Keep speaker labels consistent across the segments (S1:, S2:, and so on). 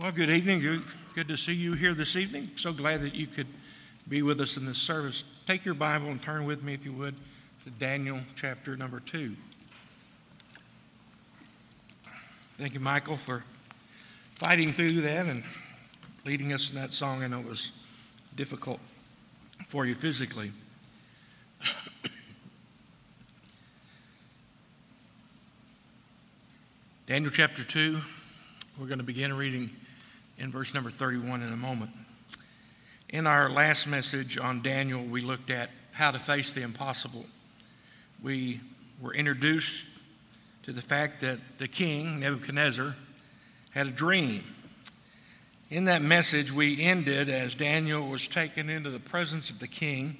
S1: Well, good evening. Good, to see you here this evening. So glad that you could be with us in this service. Take your Bible and turn with me, if you would, to Daniel chapter number 2. Thank you, Michael, for fighting through that and leading us in that song. I know it was difficult for you physically. Daniel chapter 2, we're going to begin reading in verse number 31 in a moment. In our last message on Daniel, we looked at how to face the impossible. We were introduced to the fact that the king, Nebuchadnezzar, had a dream. In that message, we ended as Daniel was taken into the presence of the king,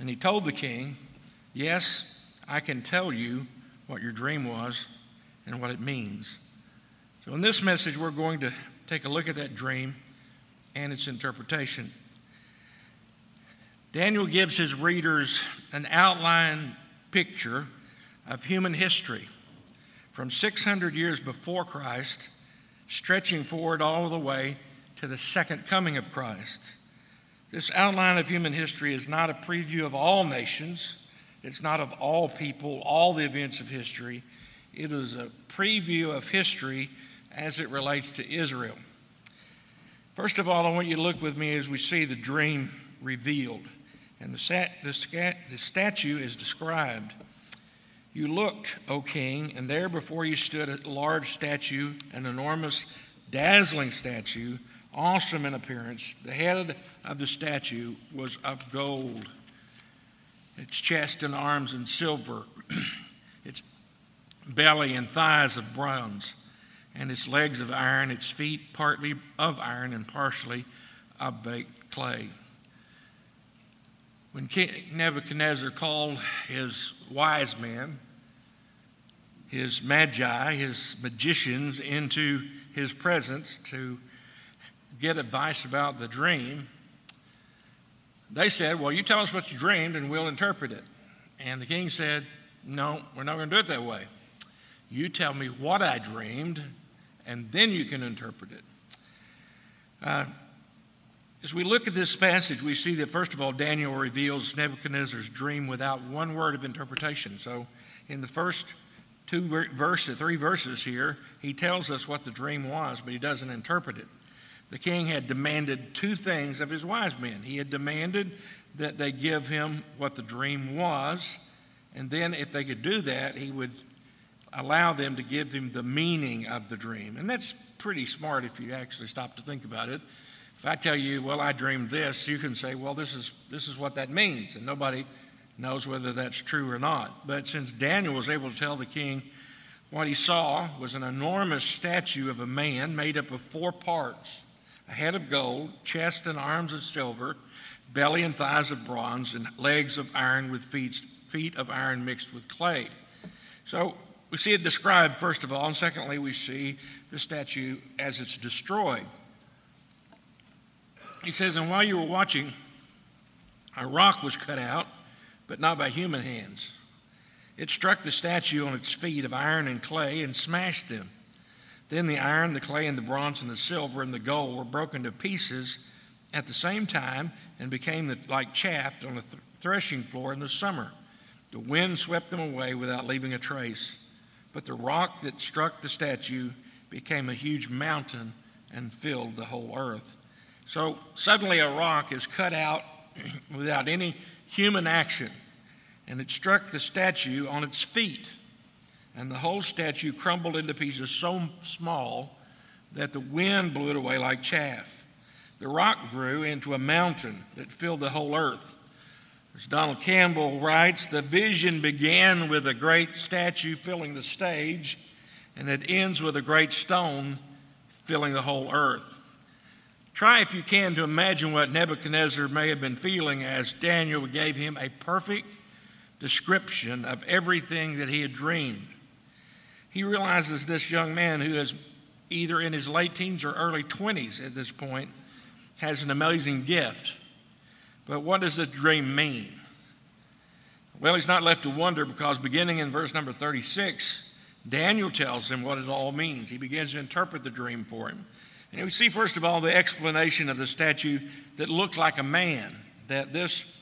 S1: and he told the king, Yes, I can tell you what your dream was and what it means. So, in this message, we're going to take a look at that dream and its interpretation. Daniel gives his readers an outline picture of human history from 600 years before Christ, stretching forward all the way to the second coming of Christ. This outline of human history is not a preview of all nations, it's not of all people, all the events of history. It is a preview of history as it relates to Israel. First of all, I want you to look with me as we see the dream revealed. And the, sat, the, the statue is described. You looked, O king, and there before you stood a large statue, an enormous, dazzling statue, awesome in appearance. The head of the statue was of gold, its chest and arms in silver, its belly and thighs of bronze and its legs of iron, its feet partly of iron and partially of baked clay. When King Nebuchadnezzar called his wise men, his magi, his magicians, into his presence to get advice about the dream, they said, Well, you tell us what you dreamed and we'll interpret it. And the king said, No, we're not going to do it that way. You tell me what I dreamed and then you can interpret it. Uh, as we look at this passage, we see that first of all, Daniel reveals Nebuchadnezzar's dream without one word of interpretation. So, in the first two verses, three verses here, he tells us what the dream was, but he doesn't interpret it. The king had demanded two things of his wise men. He had demanded that they give him what the dream was, and then if they could do that, he would allow them to give him the meaning of the dream. And that's pretty smart if you actually stop to think about it. If I tell you, well, I dreamed this, you can say, well, this is, this is what that means. And nobody knows whether that's true or not. But since Daniel was able to tell the king what he saw was an enormous statue of a man made up of four parts a head of gold, chest and arms of silver, belly and thighs of bronze, and legs of iron with feet, feet of iron mixed with clay. So we see it described, first of all, and secondly, we see the statue as it's destroyed. He says, And while you were watching, a rock was cut out, but not by human hands. It struck the statue on its feet of iron and clay and smashed them. Then the iron, the clay, and the bronze, and the silver, and the gold were broken to pieces at the same time and became like chaff on a threshing floor in the summer. The wind swept them away without leaving a trace. But the rock that struck the statue became a huge mountain and filled the whole earth. So suddenly a rock is cut out without any human action, and it struck the statue on its feet. And the whole statue crumbled into pieces so small that the wind blew it away like chaff. The rock grew into a mountain that filled the whole earth. As Donald Campbell writes, the vision began with a great statue filling the stage, and it ends with a great stone filling the whole earth. Try, if you can, to imagine what Nebuchadnezzar may have been feeling as Daniel gave him a perfect description of everything that he had dreamed. He realizes this young man, who is either in his late teens or early 20s at this point, has an amazing gift. But what does the dream mean? Well, he's not left to wonder because beginning in verse number 36, Daniel tells him what it all means. He begins to interpret the dream for him. And we see, first of all, the explanation of the statue that looked like a man, that this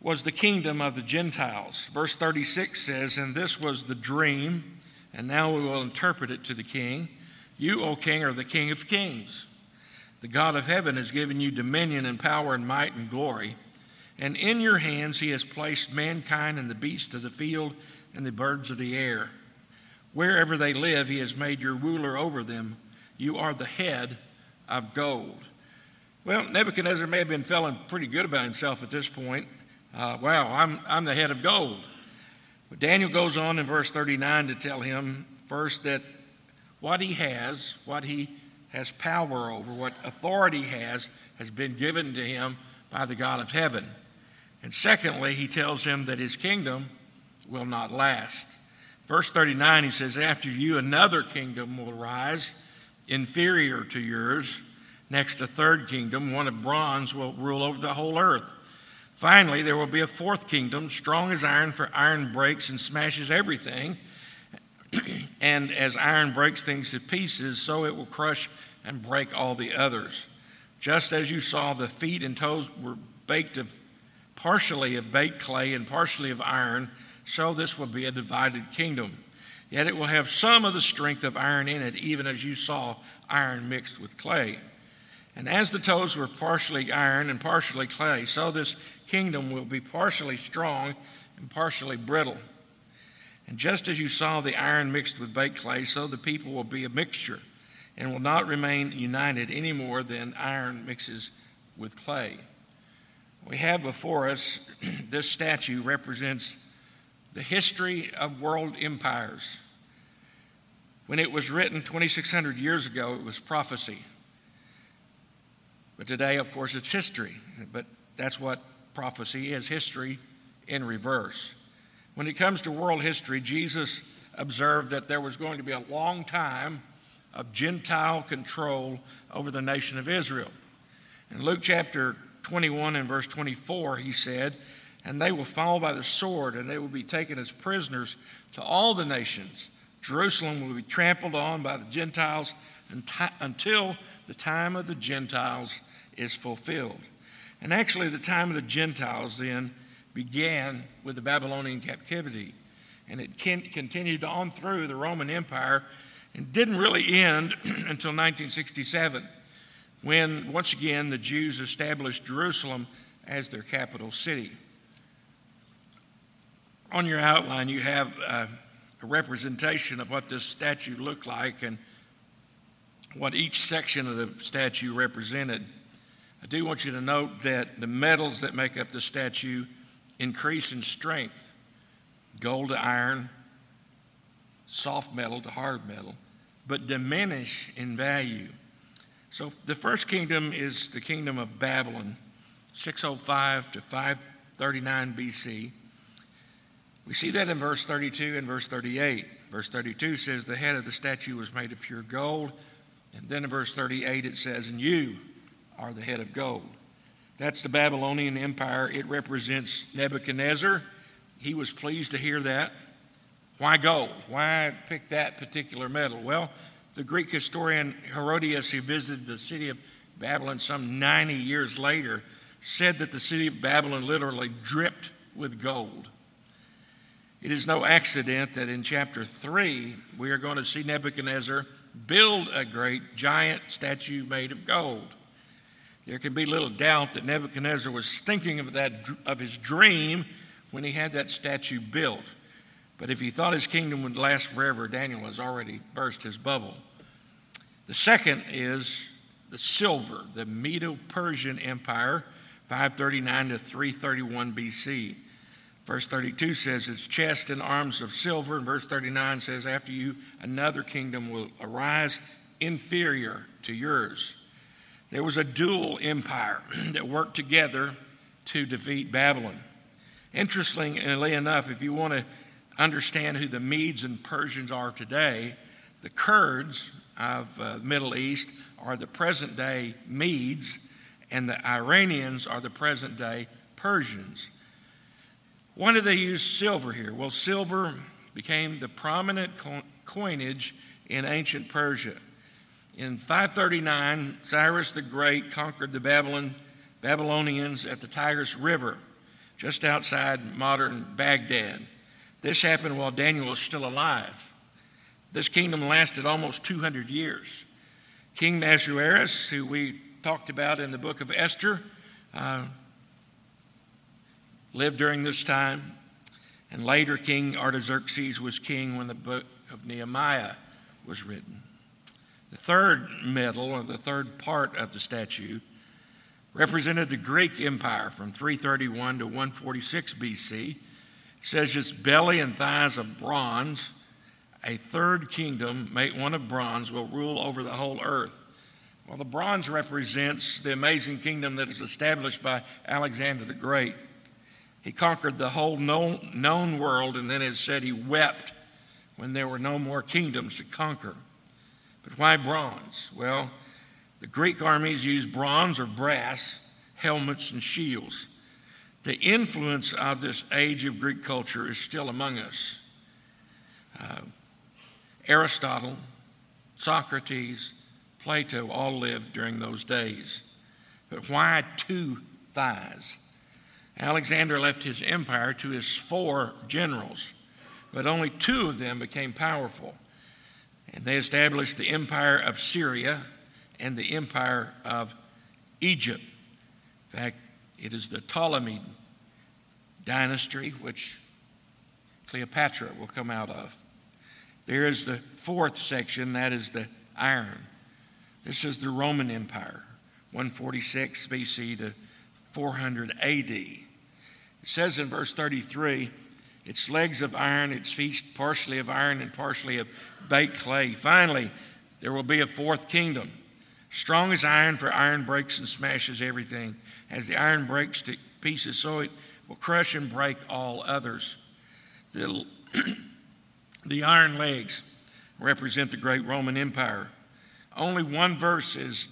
S1: was the kingdom of the Gentiles. Verse 36 says, And this was the dream, and now we will interpret it to the king. You, O king, are the king of kings. The God of heaven has given you dominion and power and might and glory. And in your hands he has placed mankind and the beasts of the field and the birds of the air. Wherever they live, he has made your ruler over them. You are the head of gold. Well, Nebuchadnezzar may have been feeling pretty good about himself at this point. Uh, wow, I'm, I'm the head of gold. But Daniel goes on in verse 39 to tell him first that what he has, what he has power over, what authority has, has been given to him by the God of heaven. And secondly, he tells him that his kingdom will not last. Verse 39, he says, After you, another kingdom will rise, inferior to yours. Next, a third kingdom, one of bronze, will rule over the whole earth. Finally, there will be a fourth kingdom, strong as iron, for iron breaks and smashes everything. and as iron breaks things to pieces, so it will crush and break all the others. Just as you saw the feet and toes were baked of partially of baked clay and partially of iron, so this will be a divided kingdom. Yet it will have some of the strength of iron in it, even as you saw iron mixed with clay. And as the toes were partially iron and partially clay, so this kingdom will be partially strong and partially brittle. And just as you saw the iron mixed with baked clay, so the people will be a mixture and will not remain united any more than iron mixes with clay. We have before us this statue represents the history of world empires. When it was written 2,600 years ago, it was prophecy. But today, of course, it's history. But that's what prophecy is history in reverse. When it comes to world history, Jesus observed that there was going to be a long time of Gentile control over the nation of Israel. In Luke chapter 21 and verse 24, he said, and they will fall by the sword, and they will be taken as prisoners to all the nations. Jerusalem will be trampled on by the Gentiles until the time of the Gentiles is fulfilled. And actually, the time of the Gentiles then began with the Babylonian captivity, and it continued on through the Roman Empire and didn't really end until 1967, when once again the Jews established Jerusalem as their capital city on your outline, you have uh, a representation of what this statue looked like and what each section of the statue represented. I do want you to note that the metals that make up the statue increase in strength gold to iron, soft metal to hard metal, but diminish in value. So the first kingdom is the kingdom of Babylon, 605 to 539 BC. We see that in verse 32 and verse 38. Verse 32 says, The head of the statue was made of pure gold. And then in verse 38 it says, And you are the head of gold. That's the Babylonian Empire. It represents Nebuchadnezzar. He was pleased to hear that. Why gold? Why pick that particular metal? Well, the Greek historian Herodotus, who visited the city of Babylon some 90 years later, said that the city of Babylon literally dripped with gold. It is no accident that in chapter 3, we are going to see Nebuchadnezzar build a great giant statue made of gold. There can be little doubt that Nebuchadnezzar was thinking of, that, of his dream when he had that statue built. But if he thought his kingdom would last forever, Daniel has already burst his bubble. The second is the silver, the Medo Persian Empire, 539 to 331 BC. Verse 32 says, Its chest and arms of silver. And verse 39 says, After you, another kingdom will arise inferior to yours. There was a dual empire that worked together to defeat Babylon. Interestingly enough, if you want to understand who the Medes and Persians are today, the Kurds of uh, the Middle East are the present day Medes, and the Iranians are the present day Persians. Why do they use silver here? Well, silver became the prominent coinage in ancient Persia. In 539, Cyrus the Great conquered the Babylon, Babylonians at the Tigris River, just outside modern Baghdad. This happened while Daniel was still alive. This kingdom lasted almost 200 years. King Ahasuerus, who we talked about in the book of Esther, uh, lived during this time. And later, King Artaxerxes was king when the book of Nehemiah was written. The third metal, or the third part of the statue, represented the Greek Empire from 331 to 146 BC. It says its belly and thighs of bronze. A third kingdom, made one of bronze, will rule over the whole earth. Well, the bronze represents the amazing kingdom that is established by Alexander the Great. He conquered the whole known, known world, and then it said he wept when there were no more kingdoms to conquer. But why bronze? Well, the Greek armies used bronze or brass helmets and shields. The influence of this age of Greek culture is still among us. Uh, Aristotle, Socrates, Plato all lived during those days. But why two thighs? Alexander left his empire to his four generals, but only two of them became powerful. And they established the empire of Syria and the empire of Egypt. In fact, it is the Ptolemy dynasty which Cleopatra will come out of. There is the fourth section, that is the iron. This is the Roman Empire, 146 BC to 400 AD. It says in verse 33 its legs of iron, its feet partially of iron and partially of baked clay. Finally, there will be a fourth kingdom. Strong as iron, for iron breaks and smashes everything. As the iron breaks to pieces, so it will crush and break all others. The, the iron legs represent the great Roman Empire. Only one verse is,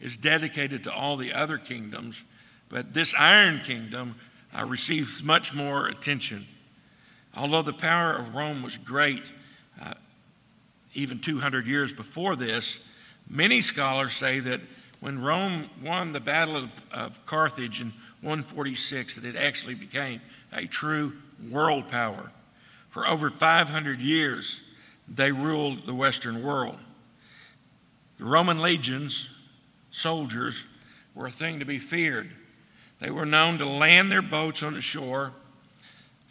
S1: is dedicated to all the other kingdoms, but this iron kingdom uh, receives much more attention. Although the power of Rome was great, uh, even 200 years before this, many scholars say that when Rome won the Battle of, of Carthage in 146, that it actually became a true world power. For over 500 years, they ruled the Western world. The Roman legions, soldiers, were a thing to be feared. They were known to land their boats on the shore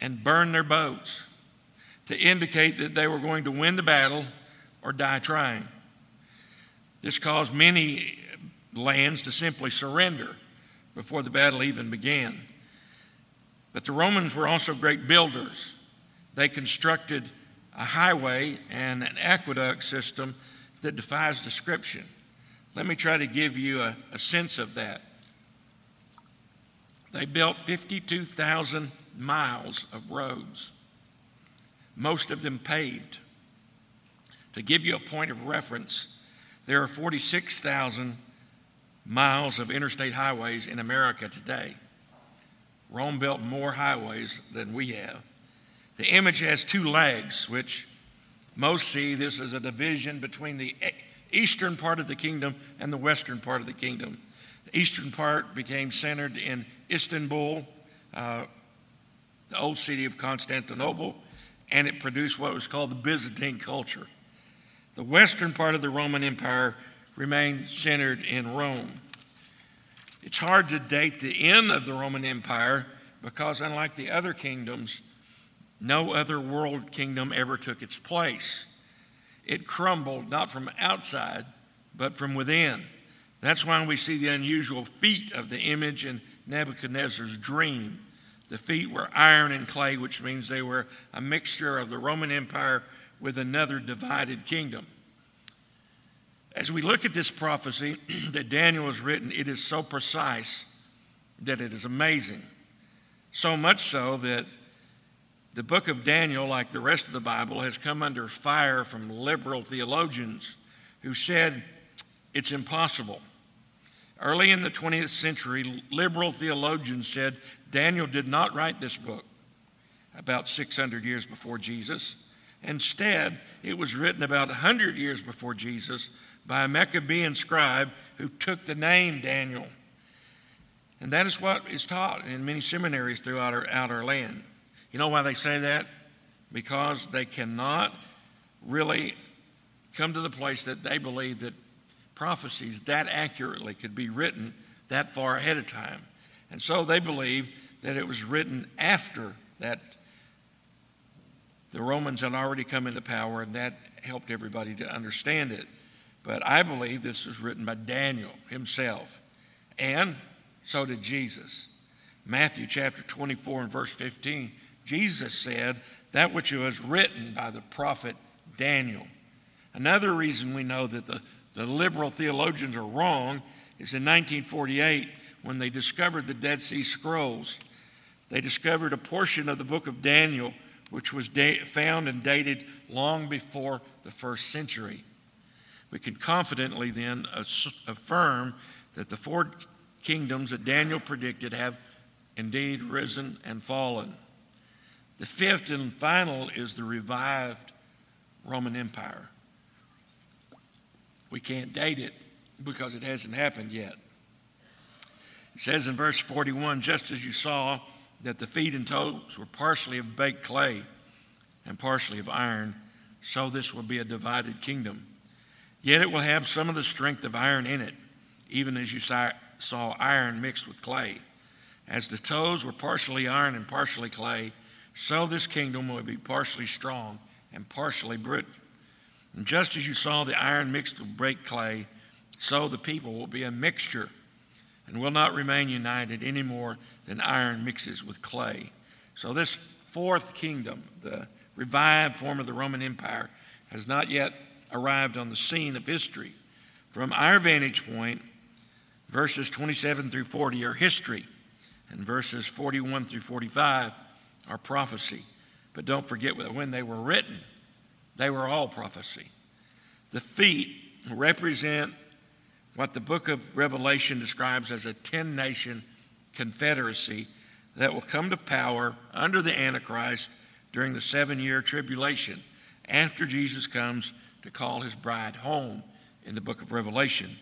S1: and burn their boats to indicate that they were going to win the battle or die trying. This caused many lands to simply surrender before the battle even began. But the Romans were also great builders. They constructed a highway and an aqueduct system that defies description. Let me try to give you a, a sense of that. They built 52,000 miles of roads, most of them paved. To give you a point of reference, there are 46,000 miles of interstate highways in America today. Rome built more highways than we have. The image has two legs, which most see this as a division between the eastern part of the kingdom and the western part of the kingdom. The eastern part became centered in Istanbul, uh, the old city of Constantinople, and it produced what was called the Byzantine culture. The western part of the Roman Empire remained centered in Rome. It's hard to date the end of the Roman Empire because, unlike the other kingdoms, no other world kingdom ever took its place. It crumbled not from outside, but from within. That's why we see the unusual feet of the image in Nebuchadnezzar's dream. The feet were iron and clay, which means they were a mixture of the Roman Empire with another divided kingdom. As we look at this prophecy that Daniel has written, it is so precise that it is amazing. So much so that the book of Daniel, like the rest of the Bible, has come under fire from liberal theologians who said it's impossible. Early in the 20th century, liberal theologians said Daniel did not write this book about 600 years before Jesus. Instead, it was written about 100 years before Jesus by a Maccabean scribe who took the name Daniel. And that is what is taught in many seminaries throughout our, out our land. You know why they say that? Because they cannot really come to the place that they believe that prophecies that accurately could be written that far ahead of time. And so they believe that it was written after that the Romans had already come into power, and that helped everybody to understand it. But I believe this was written by Daniel himself, and so did Jesus. Matthew chapter 24 and verse 15, Jesus said, That which was written by the prophet Daniel. Another reason we know that the, the liberal theologians are wrong is in 1948 when they discovered the Dead Sea Scrolls. They discovered a portion of the book of Daniel which was da- found and dated long before the first century. We can confidently then affirm that the four kingdoms that Daniel predicted have indeed risen and fallen. The fifth and final is the revived Roman Empire. We can't date it because it hasn't happened yet. It says in verse 41 just as you saw that the feet and toes were partially of baked clay and partially of iron, so this will be a divided kingdom. Yet it will have some of the strength of iron in it, even as you saw iron mixed with clay. As the toes were partially iron and partially clay, so this kingdom will be partially strong and partially brittle. And just as you saw the iron mixed with break clay, so the people will be a mixture and will not remain united any more than iron mixes with clay. So, this fourth kingdom, the revived form of the Roman Empire, has not yet arrived on the scene of history. From our vantage point, verses 27 through 40 are history, and verses 41 through 45 are prophecy. But don't forget when they were written, they were all prophecy. The feet represent what the book of Revelation describes as a 10 nation confederacy that will come to power under the Antichrist during the seven year tribulation after Jesus comes to call his bride home in the book of Revelation.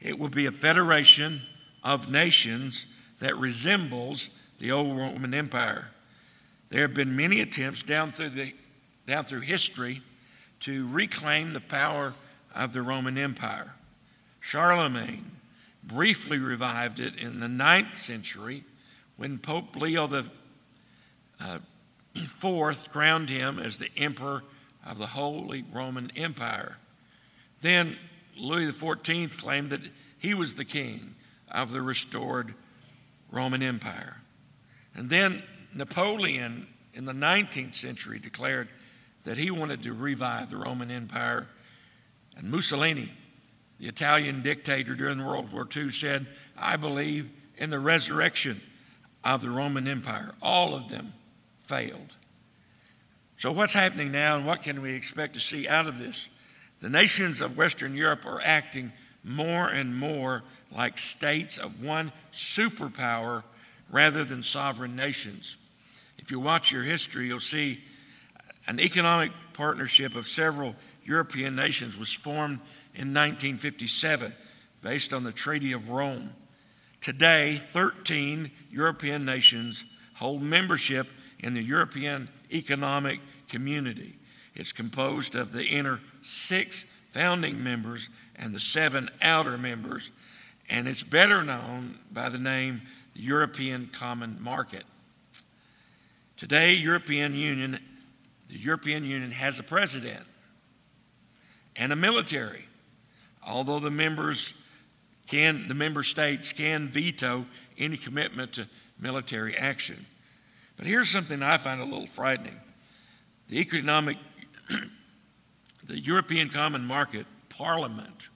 S1: It will be a federation of nations that resembles the old Roman Empire. There have been many attempts down through, the, down through history to reclaim the power of the Roman Empire. Charlemagne briefly revived it in the ninth century when Pope Leo the uh, crowned him as the emperor of the Holy Roman Empire. Then Louis XIV claimed that he was the king of the restored Roman Empire. And then Napoleon in the 19th century declared that he wanted to revive the Roman Empire. And Mussolini the Italian dictator during World War II said, I believe in the resurrection of the Roman Empire. All of them failed. So, what's happening now and what can we expect to see out of this? The nations of Western Europe are acting more and more like states of one superpower rather than sovereign nations. If you watch your history, you'll see an economic partnership of several European nations was formed in 1957 based on the Treaty of Rome. Today, 13 European nations hold membership in the European Economic Community. It's composed of the inner six founding members and the seven outer members, and it's better known by the name the European Common Market. Today, European Union, the European Union has a president and a military although the members can, the member states can veto any commitment to military action. But here's something I find a little frightening. The economic, the European Common Market Parliament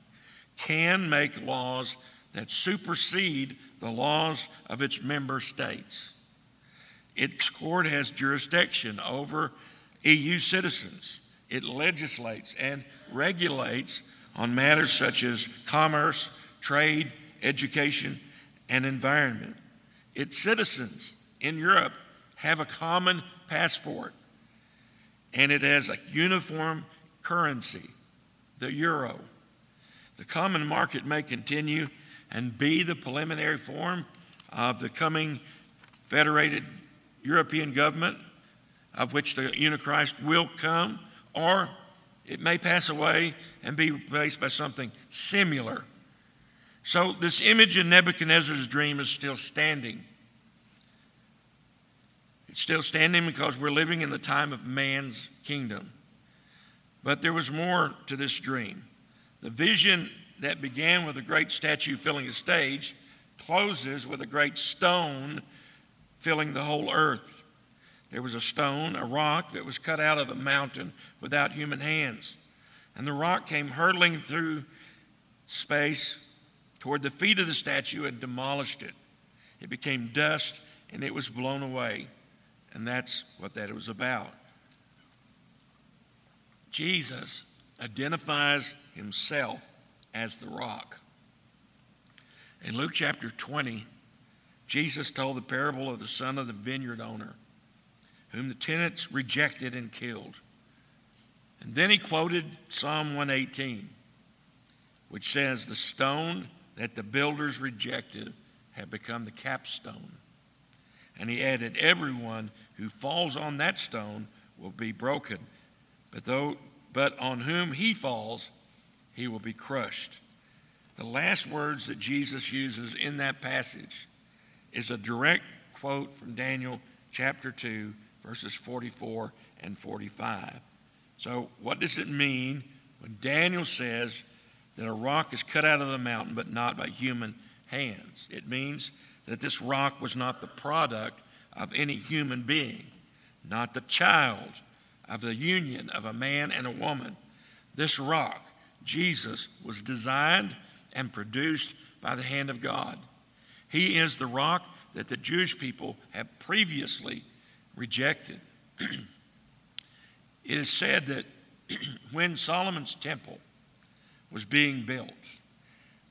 S1: can make laws that supersede the laws of its member states. Its court has jurisdiction over EU citizens. It legislates and regulates on matters such as commerce, trade, education, and environment. Its citizens in Europe have a common passport, and it has a uniform currency, the euro. The common market may continue and be the preliminary form of the coming federated European government, of which the Antichrist will come, or it may pass away and be replaced by something similar. So, this image in Nebuchadnezzar's dream is still standing. It's still standing because we're living in the time of man's kingdom. But there was more to this dream. The vision that began with a great statue filling a stage closes with a great stone filling the whole earth. There was a stone, a rock that was cut out of a mountain without human hands. And the rock came hurtling through space toward the feet of the statue and demolished it. It became dust and it was blown away. And that's what that was about. Jesus identifies himself as the rock. In Luke chapter 20, Jesus told the parable of the son of the vineyard owner, whom the tenants rejected and killed. And then he quoted Psalm 118, which says, The stone that the builders rejected have become the capstone. And he added, Everyone who falls on that stone will be broken, but, though, but on whom he falls, he will be crushed. The last words that Jesus uses in that passage is a direct quote from Daniel chapter 2, verses 44 and 45. So, what does it mean when Daniel says that a rock is cut out of the mountain but not by human hands? It means that this rock was not the product of any human being, not the child of the union of a man and a woman. This rock, Jesus, was designed and produced by the hand of God. He is the rock that the Jewish people have previously rejected. it is said that when Solomon's temple was being built,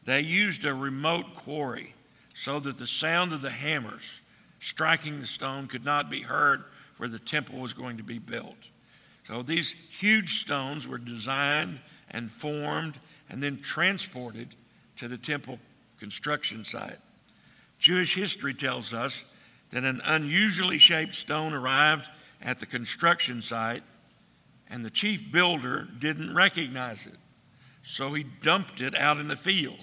S1: they used a remote quarry so that the sound of the hammers striking the stone could not be heard where the temple was going to be built. So these huge stones were designed and formed and then transported to the temple construction site. Jewish history tells us that an unusually shaped stone arrived at the construction site and the chief builder didn't recognize it. So he dumped it out in the field.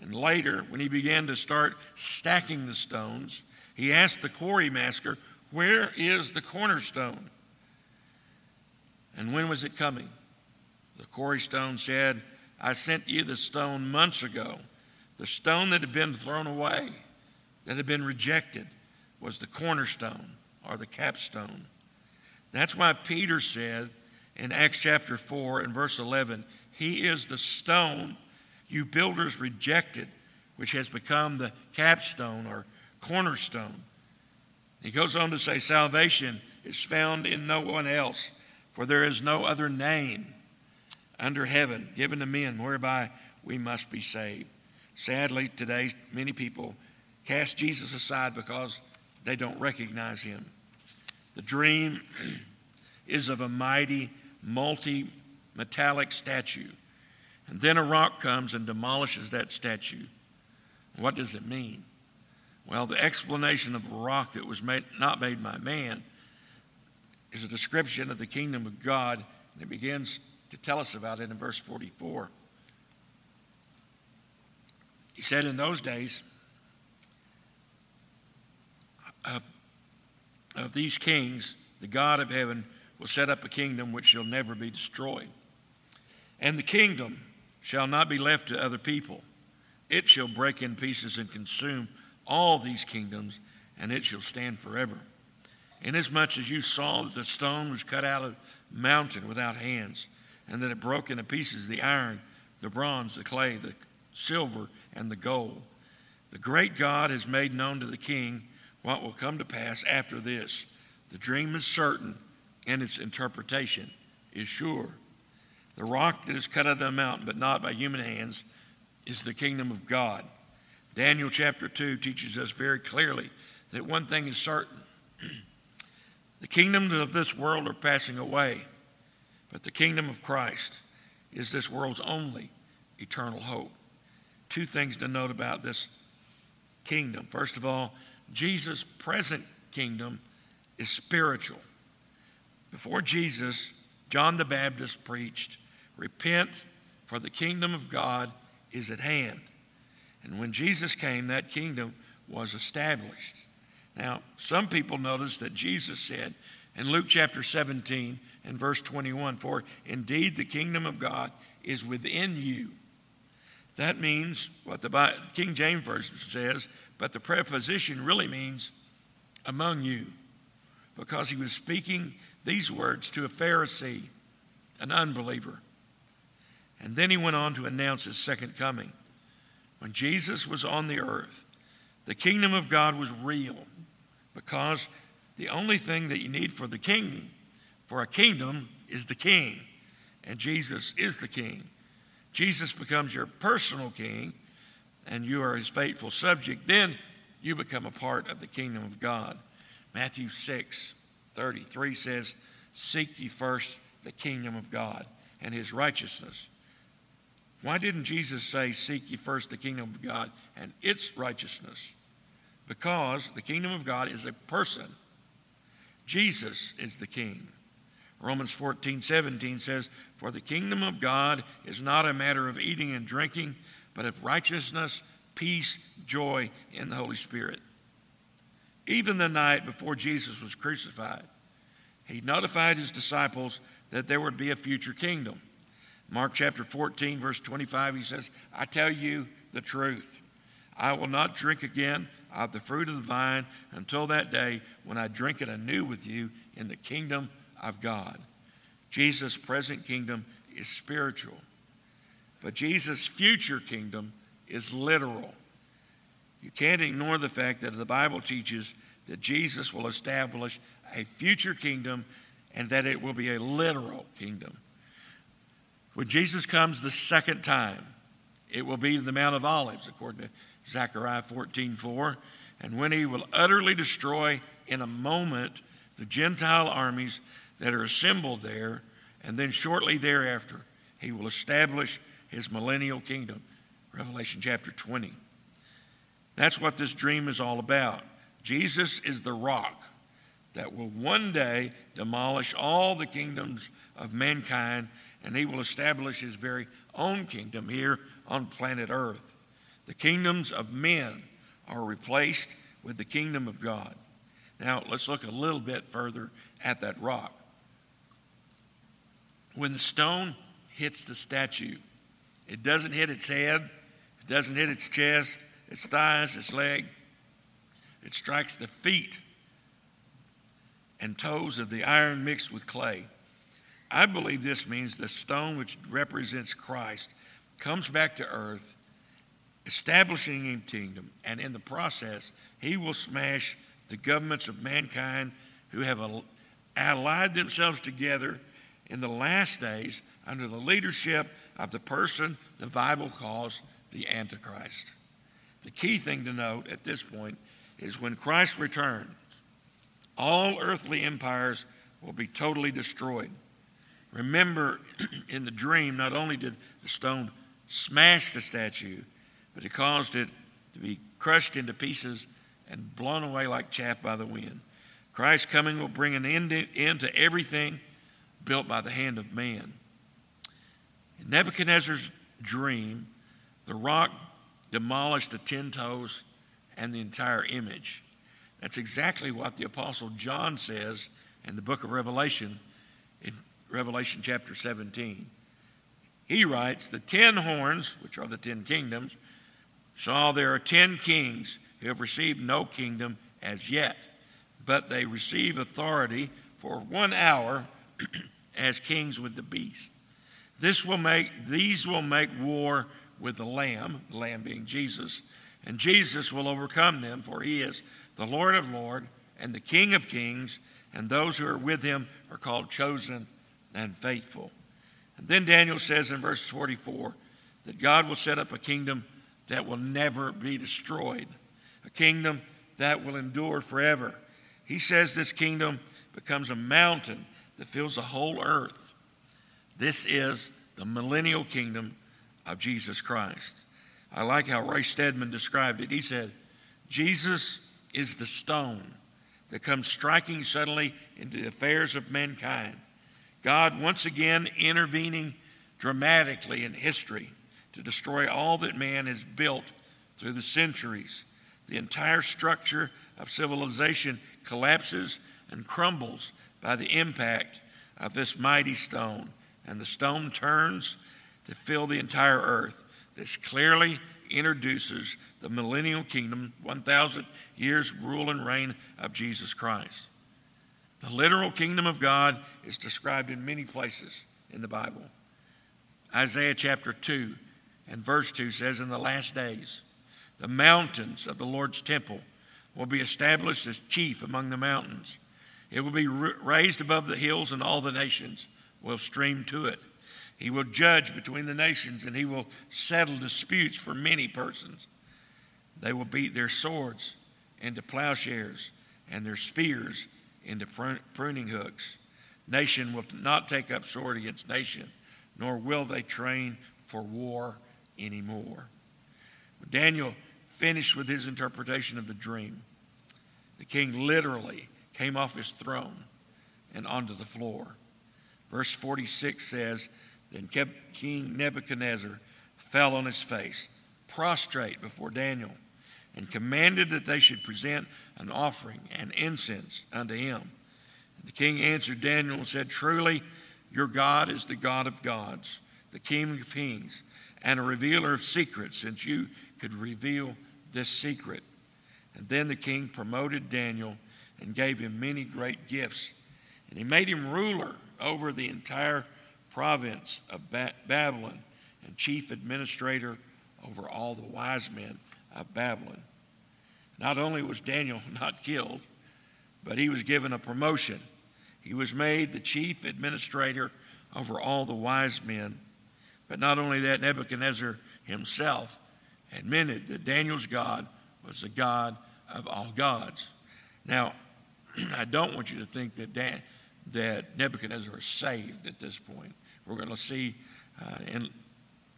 S1: And later, when he began to start stacking the stones, he asked the quarry master, Where is the cornerstone? And when was it coming? The quarry stone said, I sent you the stone months ago. The stone that had been thrown away, that had been rejected, was the cornerstone or the capstone. That's why Peter said in Acts chapter 4 and verse 11, He is the stone you builders rejected, which has become the capstone or cornerstone. He goes on to say, Salvation is found in no one else, for there is no other name under heaven given to men whereby we must be saved. Sadly, today, many people cast Jesus aside because they don't recognize him. The dream is of a mighty, multi metallic statue. And then a rock comes and demolishes that statue. What does it mean? Well, the explanation of a rock that was made, not made by man is a description of the kingdom of God, and it begins to tell us about it in verse 44. He said, In those days, of, of these kings, the God of heaven will set up a kingdom which shall never be destroyed. And the kingdom shall not be left to other people. It shall break in pieces and consume all these kingdoms, and it shall stand forever. Inasmuch as you saw that the stone was cut out of the mountain without hands, and that it broke into pieces the iron, the bronze, the clay, the silver, and the gold. The great God has made known to the king what will come to pass after this. The dream is certain, and its interpretation is sure. The rock that is cut out of the mountain, but not by human hands, is the kingdom of God. Daniel chapter 2 teaches us very clearly that one thing is certain the kingdoms of this world are passing away but the kingdom of Christ is this world's only eternal hope. Two things to note about this kingdom. First of all, Jesus' present kingdom is spiritual. Before Jesus, John the Baptist preached, Repent, for the kingdom of God is at hand. And when Jesus came, that kingdom was established. Now, some people notice that Jesus said in Luke chapter 17 and verse 21 For indeed the kingdom of God is within you. That means what the King James Version says, but the preposition really means among you, because he was speaking these words to a Pharisee, an unbeliever. And then he went on to announce his second coming. When Jesus was on the earth, the kingdom of God was real because the only thing that you need for the king, for a kingdom, is the king. And Jesus is the king. Jesus becomes your personal king, and you are his faithful subject. Then you become a part of the kingdom of God. Matthew 6 33 says, Seek ye first the kingdom of God and his righteousness why didn't Jesus say, Seek ye first the kingdom of God and its righteousness? Because the kingdom of God is a person. Jesus is the king. Romans 14, 17 says, For the kingdom of God is not a matter of eating and drinking, but of righteousness, peace, joy in the Holy Spirit. Even the night before Jesus was crucified, he notified his disciples that there would be a future kingdom. Mark chapter 14, verse 25, he says, I tell you the truth. I will not drink again of the fruit of the vine until that day when I drink it anew with you in the kingdom of God. Jesus' present kingdom is spiritual, but Jesus' future kingdom is literal. You can't ignore the fact that the Bible teaches that Jesus will establish a future kingdom and that it will be a literal kingdom. When Jesus comes the second time, it will be the Mount of Olives, according to Zechariah 14 4. And when he will utterly destroy in a moment the Gentile armies that are assembled there, and then shortly thereafter, he will establish his millennial kingdom. Revelation chapter 20. That's what this dream is all about. Jesus is the rock that will one day demolish all the kingdoms of mankind and he will establish his very own kingdom here on planet Earth. The kingdoms of men are replaced with the kingdom of God. Now, let's look a little bit further at that rock. When the stone hits the statue, it doesn't hit its head, it doesn't hit its chest, its thighs, its leg. It strikes the feet and toes of the iron mixed with clay. I believe this means the stone which represents Christ comes back to earth, establishing his kingdom, and in the process, he will smash the governments of mankind who have allied themselves together in the last days under the leadership of the person the Bible calls the Antichrist. The key thing to note at this point is when Christ returns, all earthly empires will be totally destroyed. Remember, in the dream, not only did the stone smash the statue, but it caused it to be crushed into pieces and blown away like chaff by the wind. Christ's coming will bring an end, to everything built by the hand of man. In Nebuchadnezzar's dream, the rock demolished the ten toes and the entire image. That's exactly what the Apostle John says in the book of Revelation in Revelation chapter 17. He writes, The ten horns, which are the ten kingdoms, saw there are ten kings who have received no kingdom as yet, but they receive authority for one hour as kings with the beast. This will make, these will make war with the Lamb, the Lamb being Jesus, and Jesus will overcome them, for he is the Lord of Lords and the King of Kings, and those who are with him are called chosen and faithful. And then Daniel says in verse 44 that God will set up a kingdom that will never be destroyed, a kingdom that will endure forever. He says this kingdom becomes a mountain that fills the whole earth. This is the millennial kingdom of Jesus Christ. I like how Ray Stedman described it. He said, Jesus is the stone that comes striking suddenly into the affairs of mankind. God once again intervening dramatically in history to destroy all that man has built through the centuries. The entire structure of civilization collapses and crumbles by the impact of this mighty stone, and the stone turns to fill the entire earth. This clearly introduces the millennial kingdom, 1,000 years rule and reign of Jesus Christ. The literal kingdom of God is described in many places in the Bible. Isaiah chapter 2 and verse 2 says, In the last days, the mountains of the Lord's temple will be established as chief among the mountains. It will be raised above the hills, and all the nations will stream to it. He will judge between the nations, and he will settle disputes for many persons. They will beat their swords into plowshares and their spears into pruning hooks. Nation will not take up sword against nation, nor will they train for war anymore. Daniel finished with his interpretation of the dream. The king literally came off his throne and onto the floor. Verse 46 says, Then King Nebuchadnezzar fell on his face, prostrate before Daniel, and commanded that they should present an offering and incense unto him. And the king answered Daniel and said, Truly, your God is the God of gods, the King of kings, and a revealer of secrets, since you could reveal this secret. And then the king promoted Daniel and gave him many great gifts. And he made him ruler over the entire province of ba- Babylon and chief administrator over all the wise men of Babylon. Not only was Daniel not killed, but he was given a promotion. He was made the chief administrator over all the wise men. But not only that, Nebuchadnezzar himself admitted that Daniel's God was the God of all gods. Now, I don't want you to think that, Dan, that Nebuchadnezzar is saved at this point. We're going to see uh, in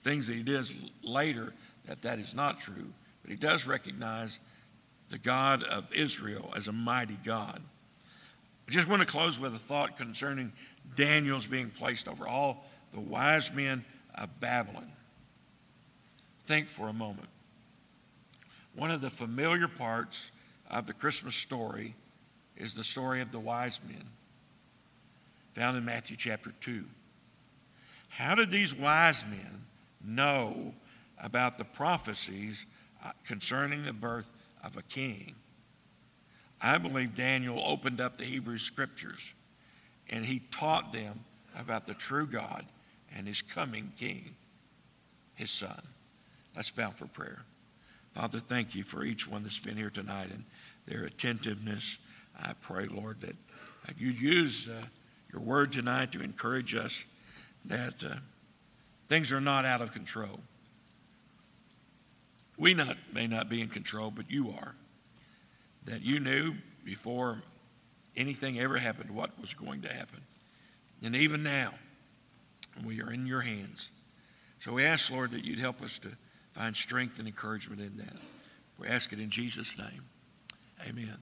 S1: things that he does later that that is not true. But he does recognize the God of Israel as a mighty God. I just want to close with a thought concerning Daniel's being placed over all the wise men of Babylon. Think for a moment. One of the familiar parts of the Christmas story is the story of the wise men, found in Matthew chapter 2. How did these wise men know about the prophecies uh, concerning the birth of a king? I believe Daniel opened up the Hebrew scriptures and he taught them about the true God and his coming king, his son. Let's bow for prayer. Father, thank you for each one that's been here tonight and their attentiveness. I pray, Lord, that you use uh, your word tonight to encourage us that uh, things are not out of control. We not, may not be in control, but you are. That you knew before anything ever happened what was going to happen. And even now, we are in your hands. So we ask, Lord, that you'd help us to find strength and encouragement in that. We ask it in Jesus' name. Amen.